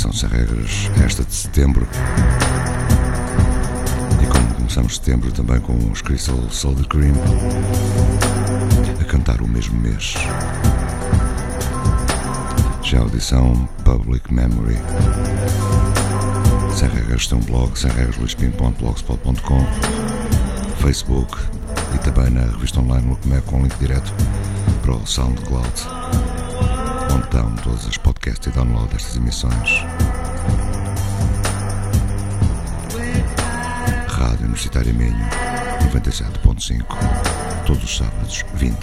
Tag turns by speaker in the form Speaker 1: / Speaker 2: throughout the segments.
Speaker 1: Emissão sem regras, esta de setembro. E como começamos setembro também com os Crystal Solid Cream a cantar o mesmo mês. Já a audição Public Memory. Sem regras tem um blog, sem regras lisbon.blogspot.com Facebook e também na revista online Locomé com link direto para o SoundCloud onde estão todas as podcasts e download destas emissões. Rádio Universitária Minho, 97.5, todos os sábados, 20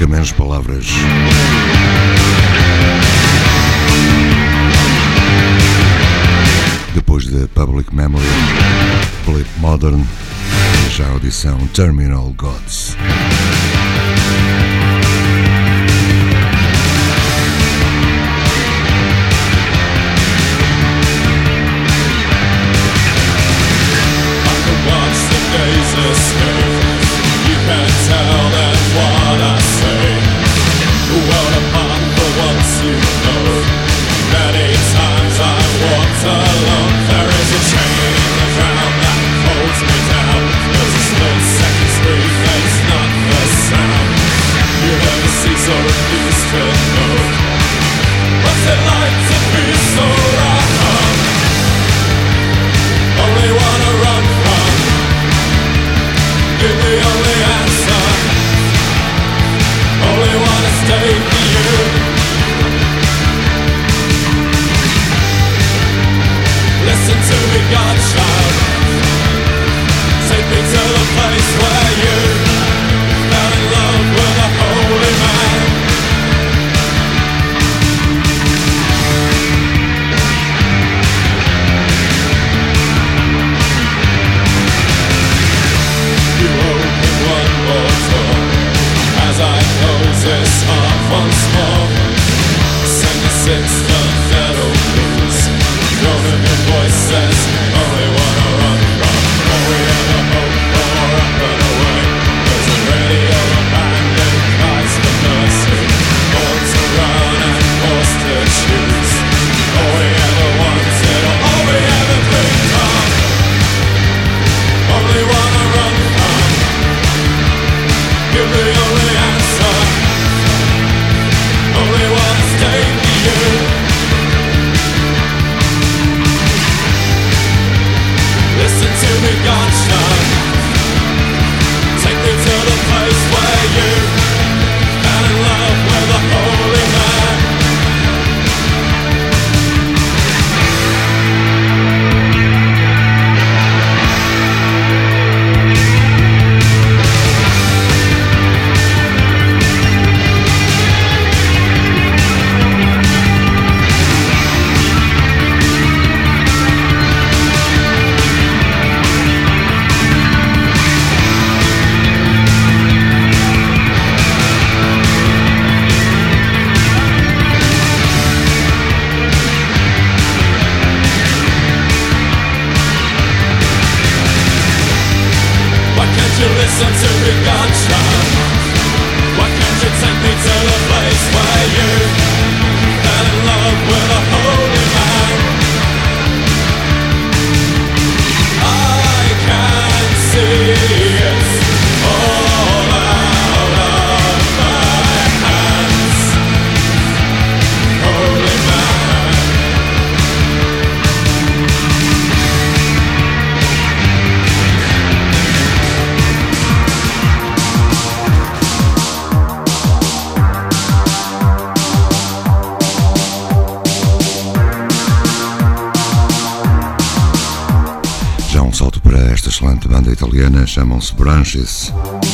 Speaker 2: música, menos palavras. Depois de Public Memory, Blip Modern, já a audição Terminal Go. Afonso Branches.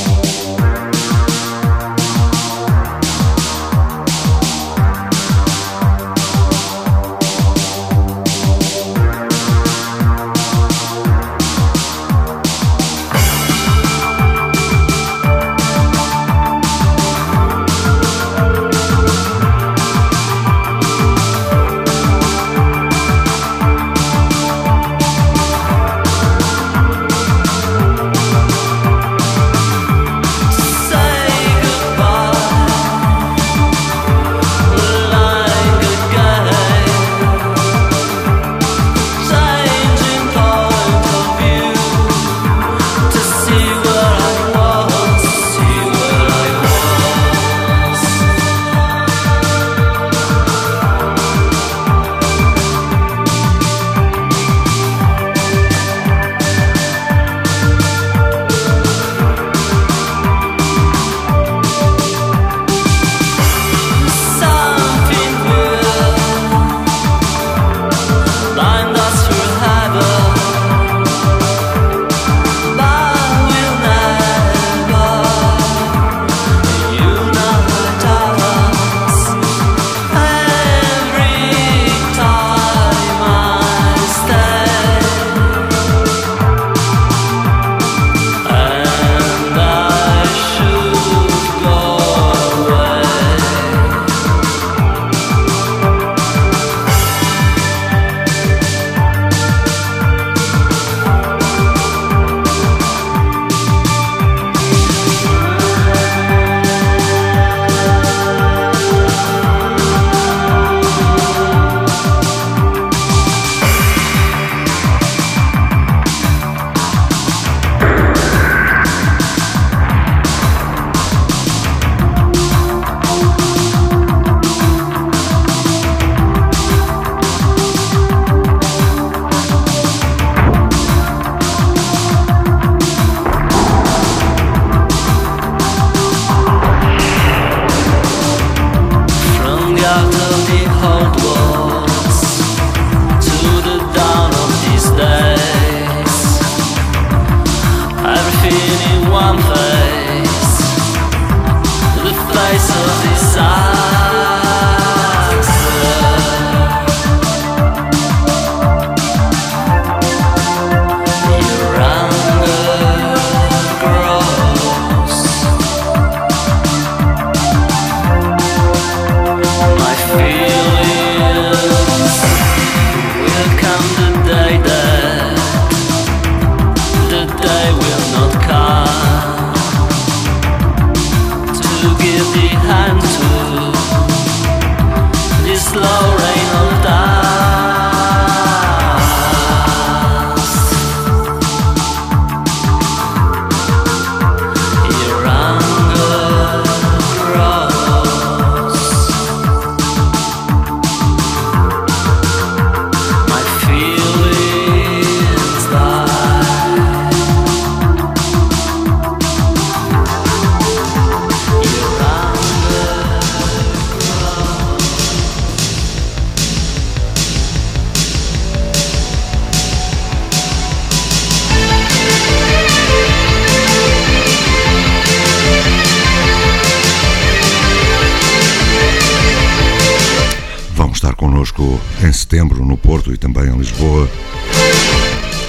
Speaker 1: setembro no Porto e também em Lisboa.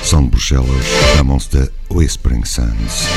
Speaker 1: São de Bruxelas, chamam-se The Whispering Suns.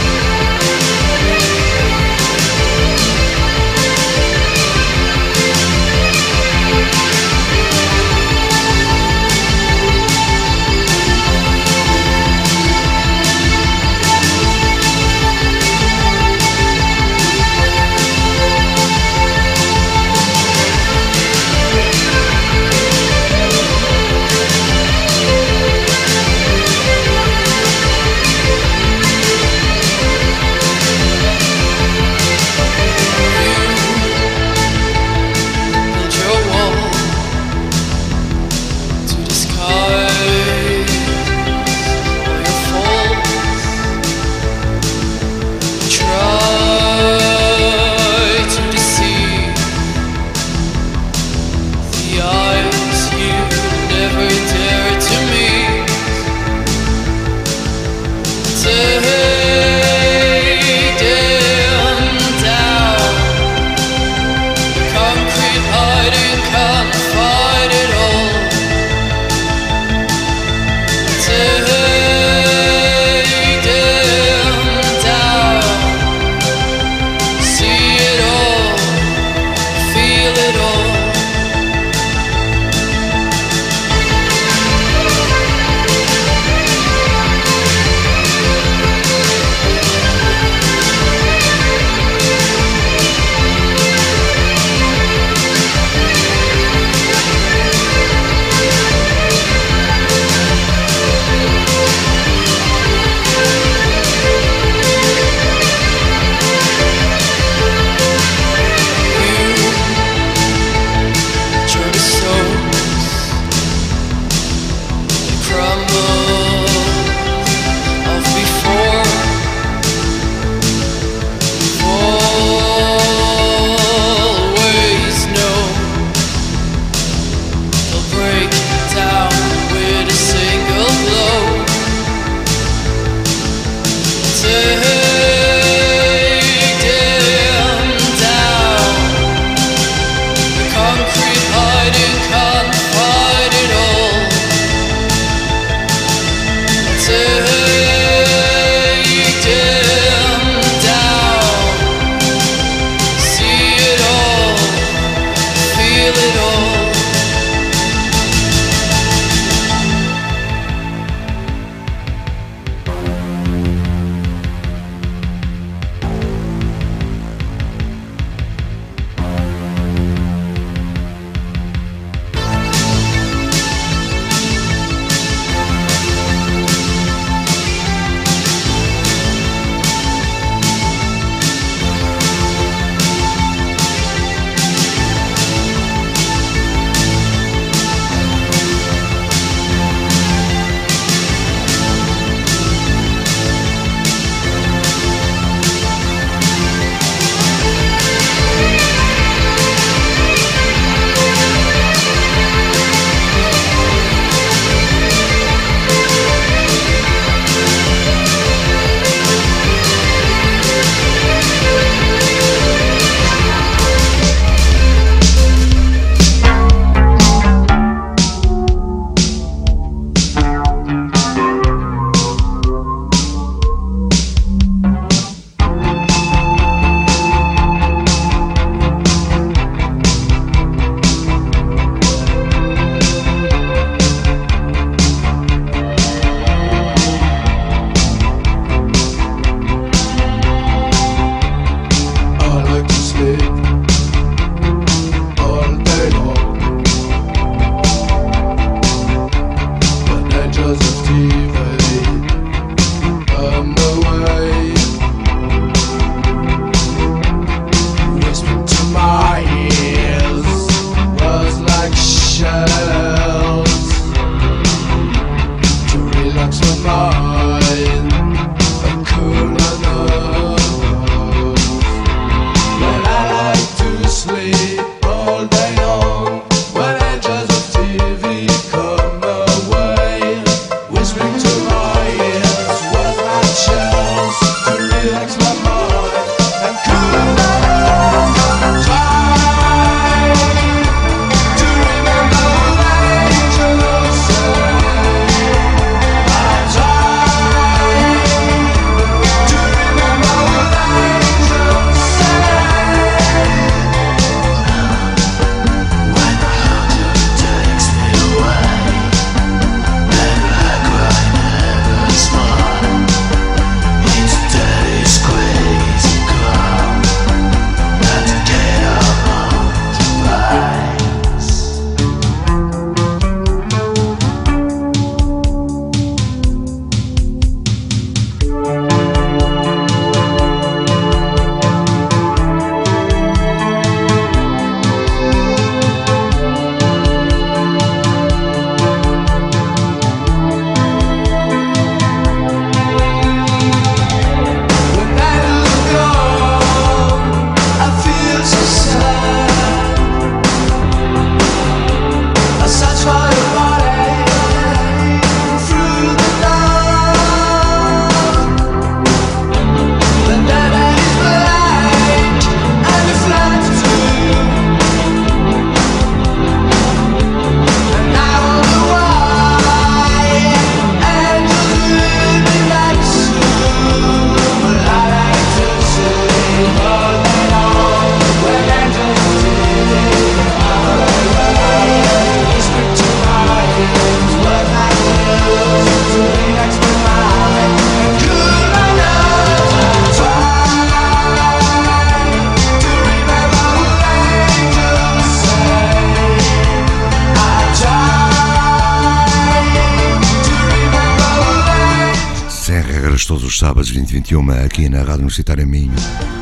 Speaker 1: uma aqui na Rádio Universitária Minho.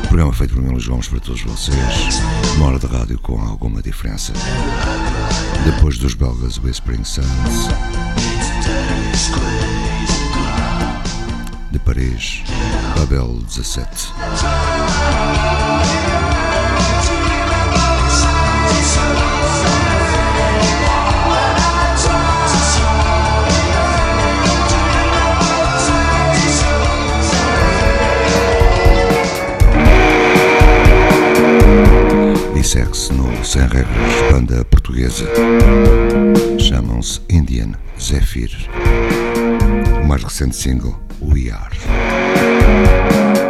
Speaker 1: Programa feito por mim, Luís Gomes, para todos vocês. Uma hora de rádio com alguma diferença. Depois dos belgas Whispering Suns. De Paris, Babel 17. segue-se no Sem Regras, banda portuguesa. Chamam-se Indian Zephyr. O mais recente single, We Are.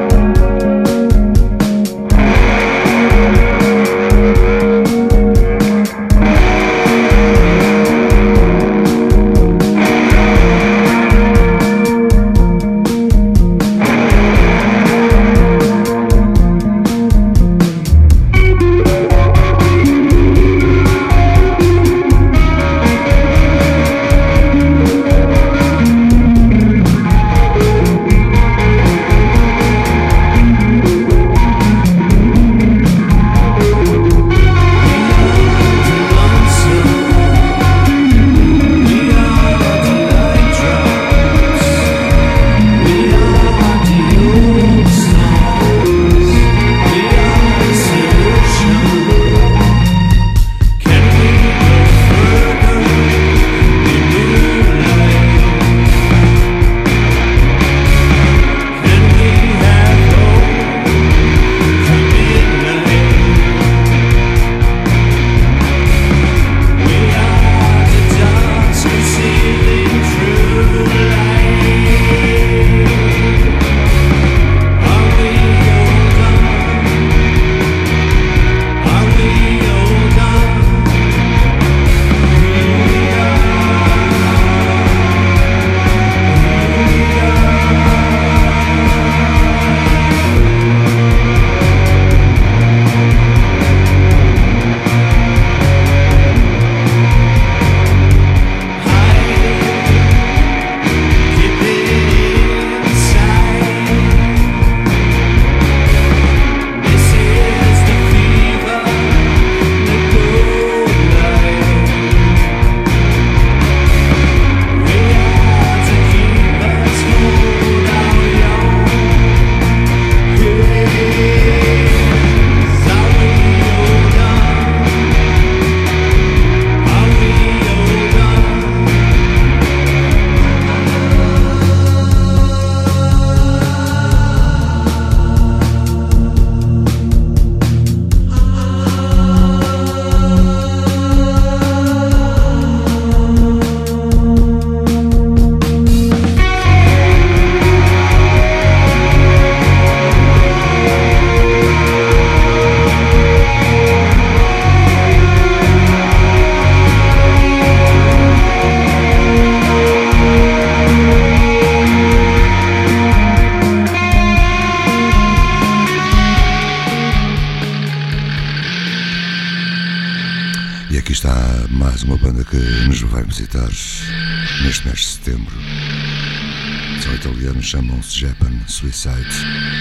Speaker 2: São italianos, chamam-se Japan Suicide.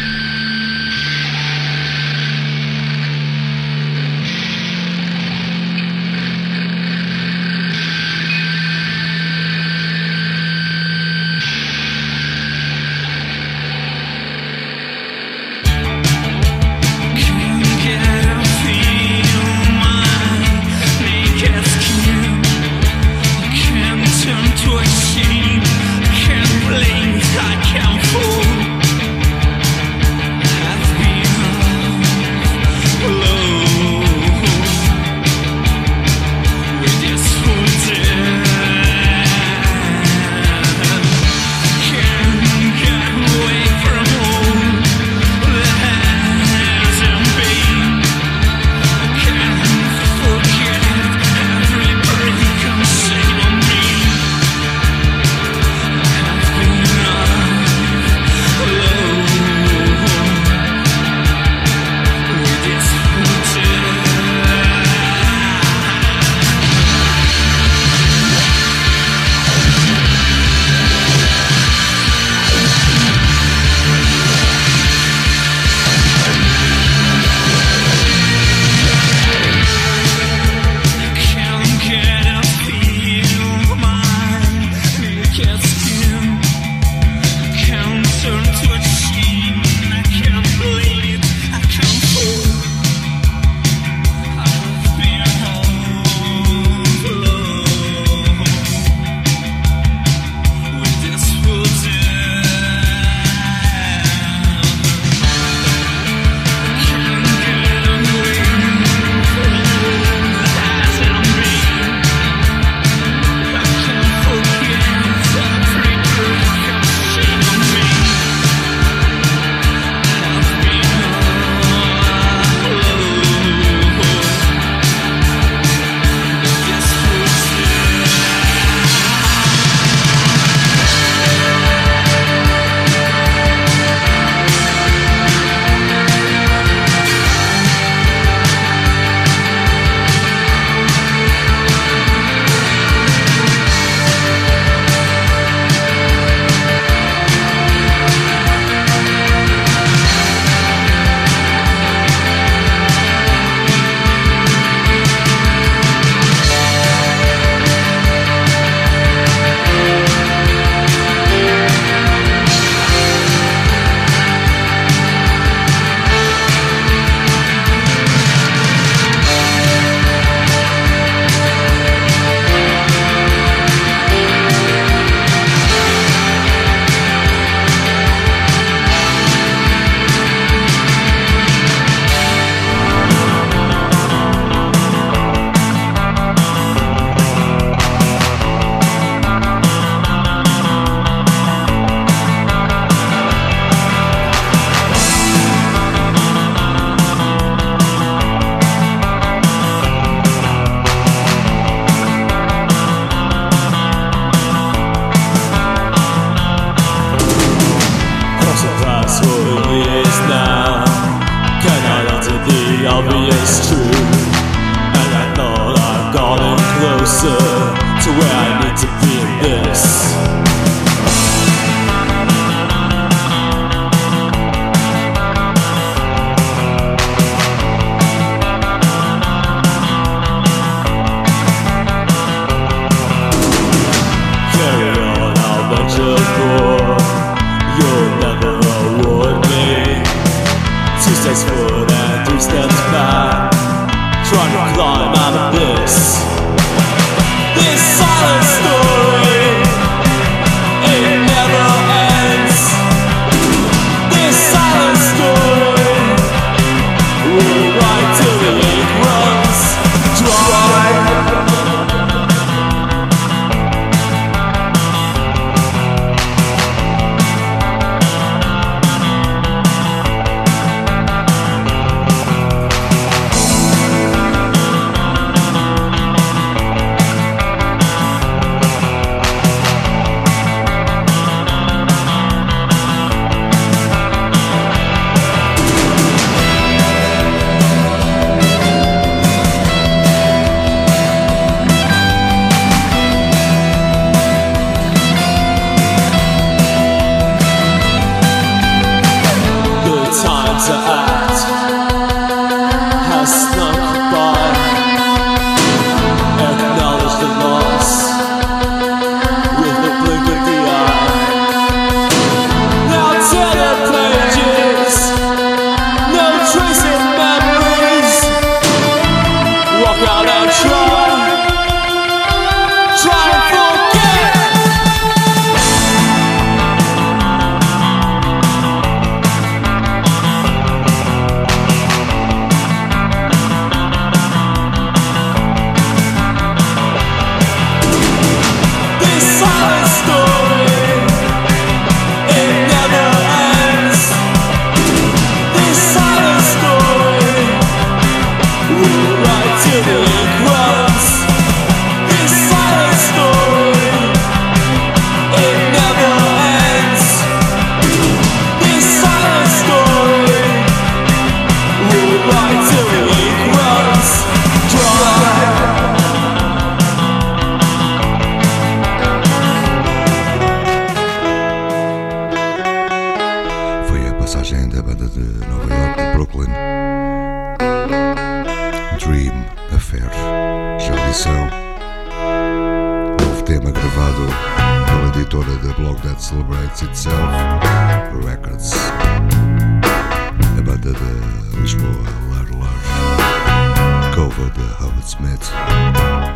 Speaker 3: for the
Speaker 4: Howard Smith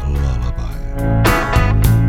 Speaker 4: lullaby.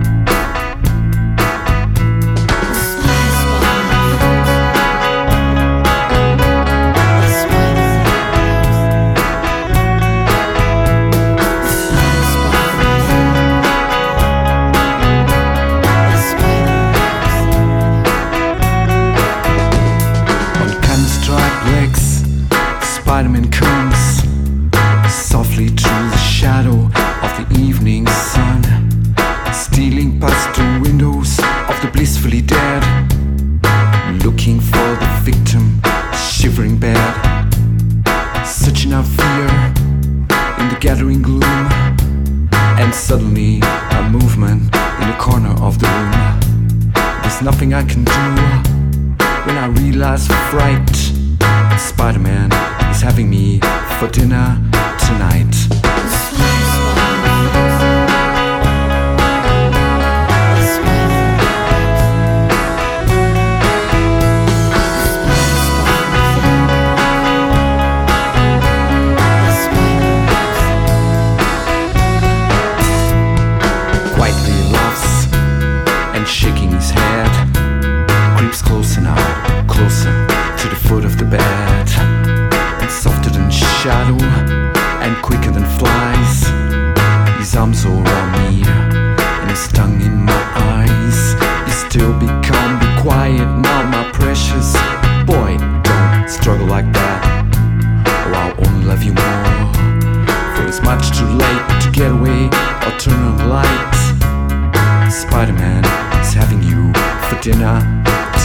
Speaker 5: Spider Man is having you for dinner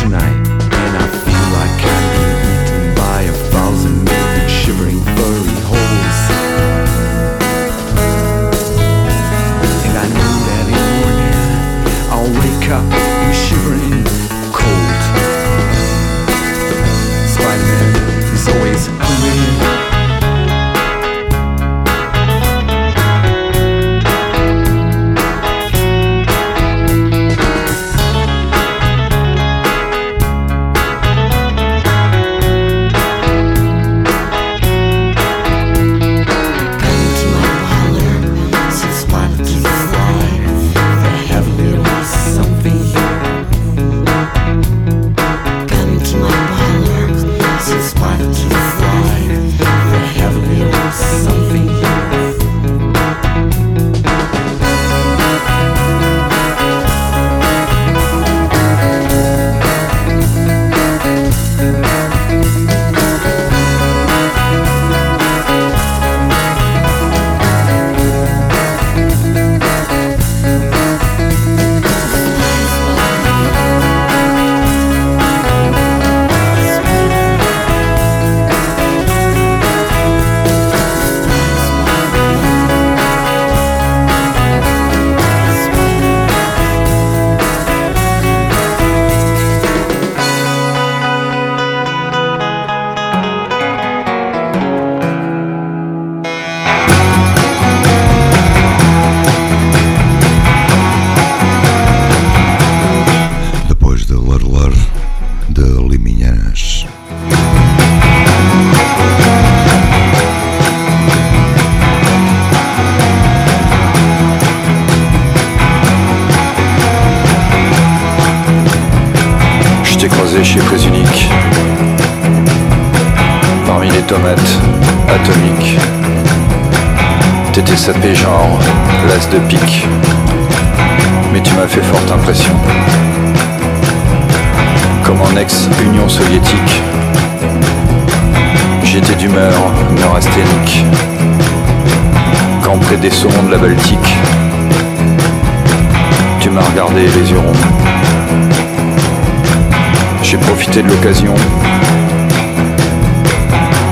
Speaker 5: tonight, and I feel like I'm being eaten by a thousand
Speaker 6: sapé genre l'as de pique. Mais tu m'as fait forte impression. Comme en ex-Union soviétique. J'étais d'humeur neurasthénique. Quand près des saumons de la Baltique. Tu m'as regardé les yeux ronds. J'ai profité de l'occasion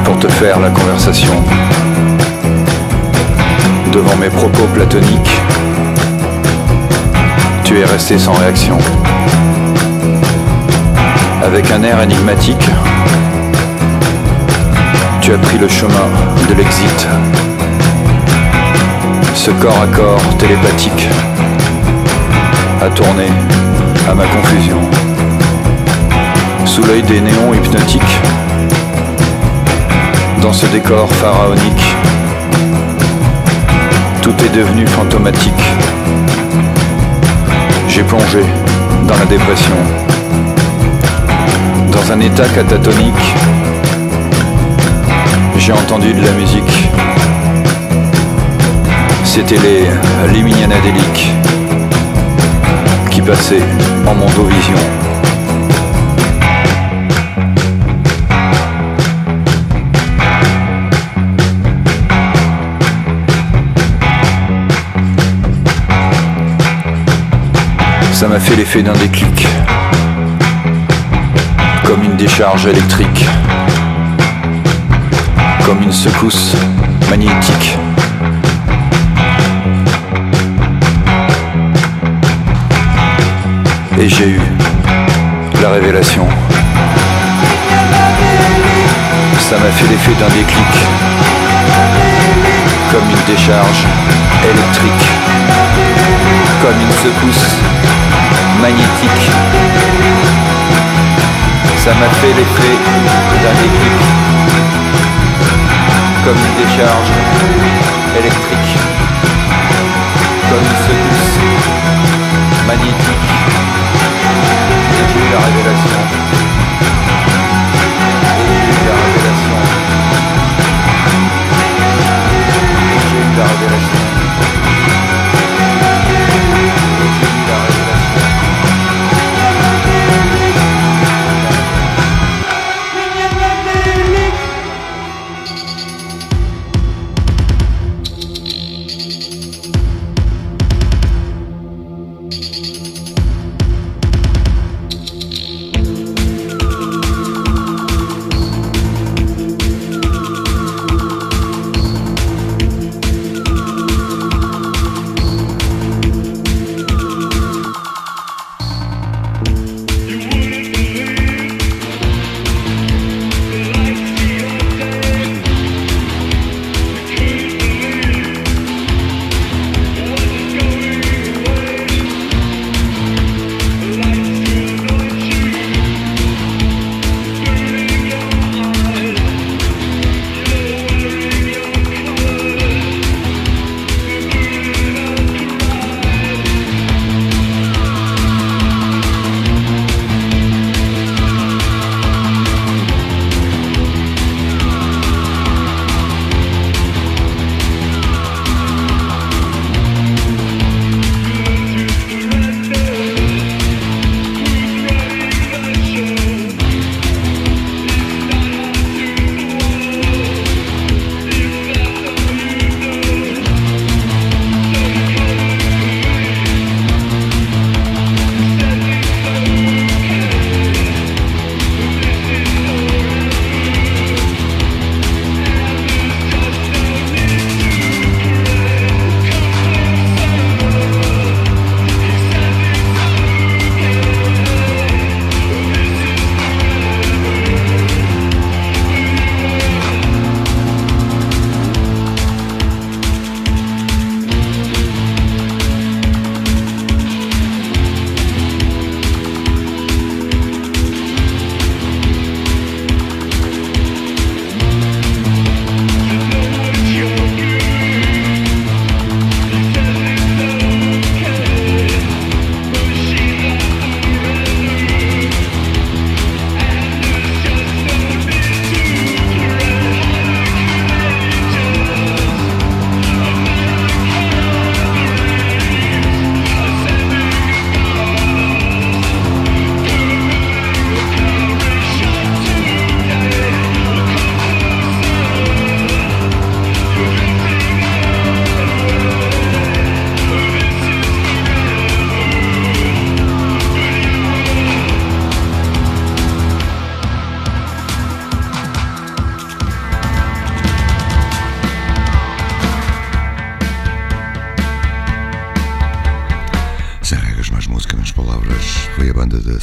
Speaker 6: pour te faire la conversation. Devant mes propos platoniques, tu es resté sans réaction. Avec un air énigmatique, tu as pris le chemin de l'exit. Ce corps à corps télépathique a tourné à ma confusion. Sous l'œil des néons hypnotiques, dans ce décor pharaonique, tout est devenu fantomatique. J'ai plongé dans la dépression, dans un état catatonique. J'ai entendu de la musique. C'était les Liminianadéliques qui passaient en mondovision. Ça m'a fait l'effet d'un déclic, comme une décharge électrique, comme une secousse magnétique. Et j'ai eu la révélation. Ça m'a fait l'effet d'un déclic, comme une décharge électrique, comme une secousse magnétique. Ça m'a fait l'effet d'un déclic, comme une décharge électrique, comme une secousse magnétique. Et j'ai eu la révélation. Et j'ai eu la révélation. Et j'ai eu la révélation.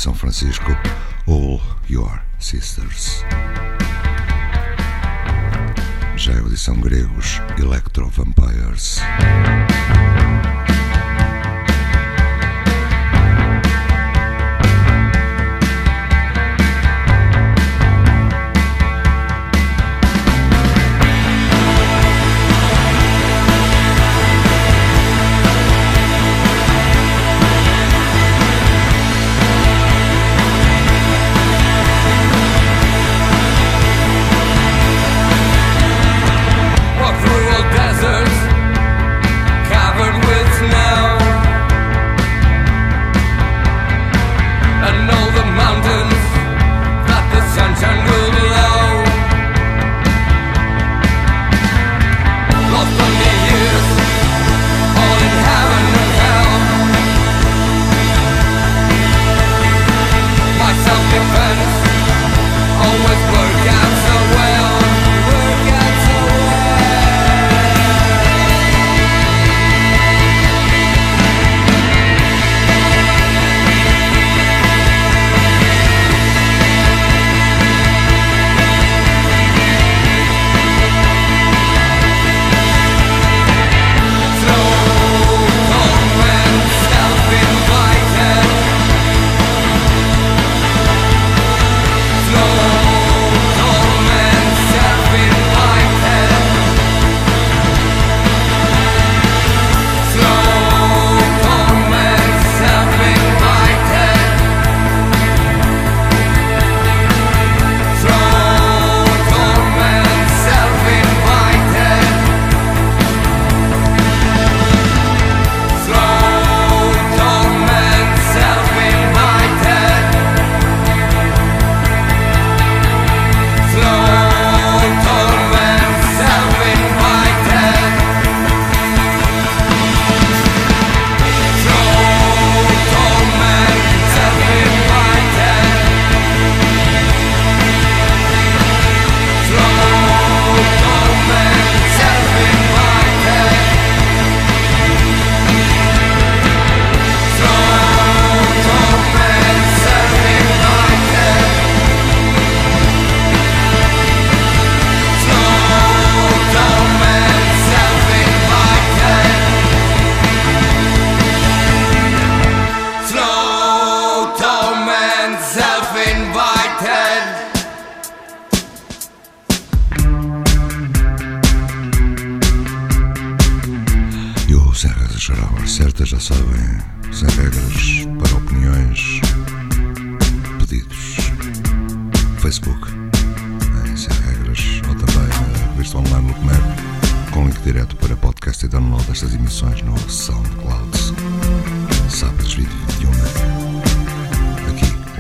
Speaker 2: São Francisco, All Your Sisters. Já é a audição gregos, Electro Vampires.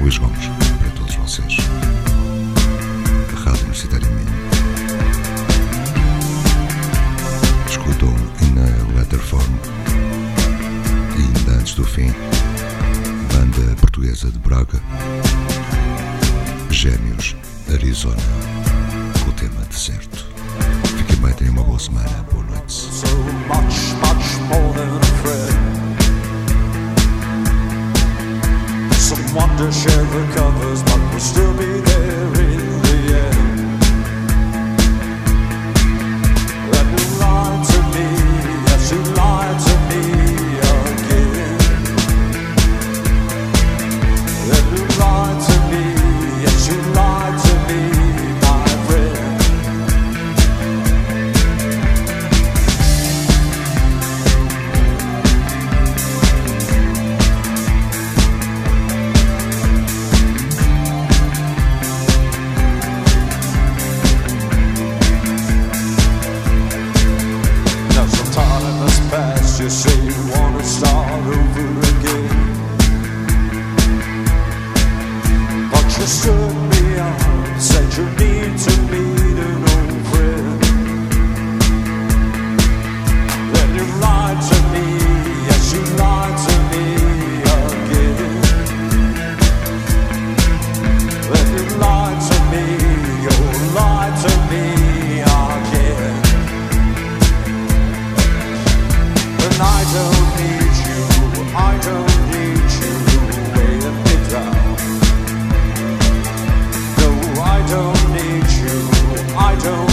Speaker 2: Luís Gomes, para todos vocês. A Rádio Universitária Minho. Escutam na Letterform e ainda antes do fim, banda portuguesa de Braga, Gêmeos, Arizona, com o tema deserto. Fiquem bem, tenham uma boa semana, boa noite.
Speaker 3: So much, much want to share the covers, but we'll still be there. I don't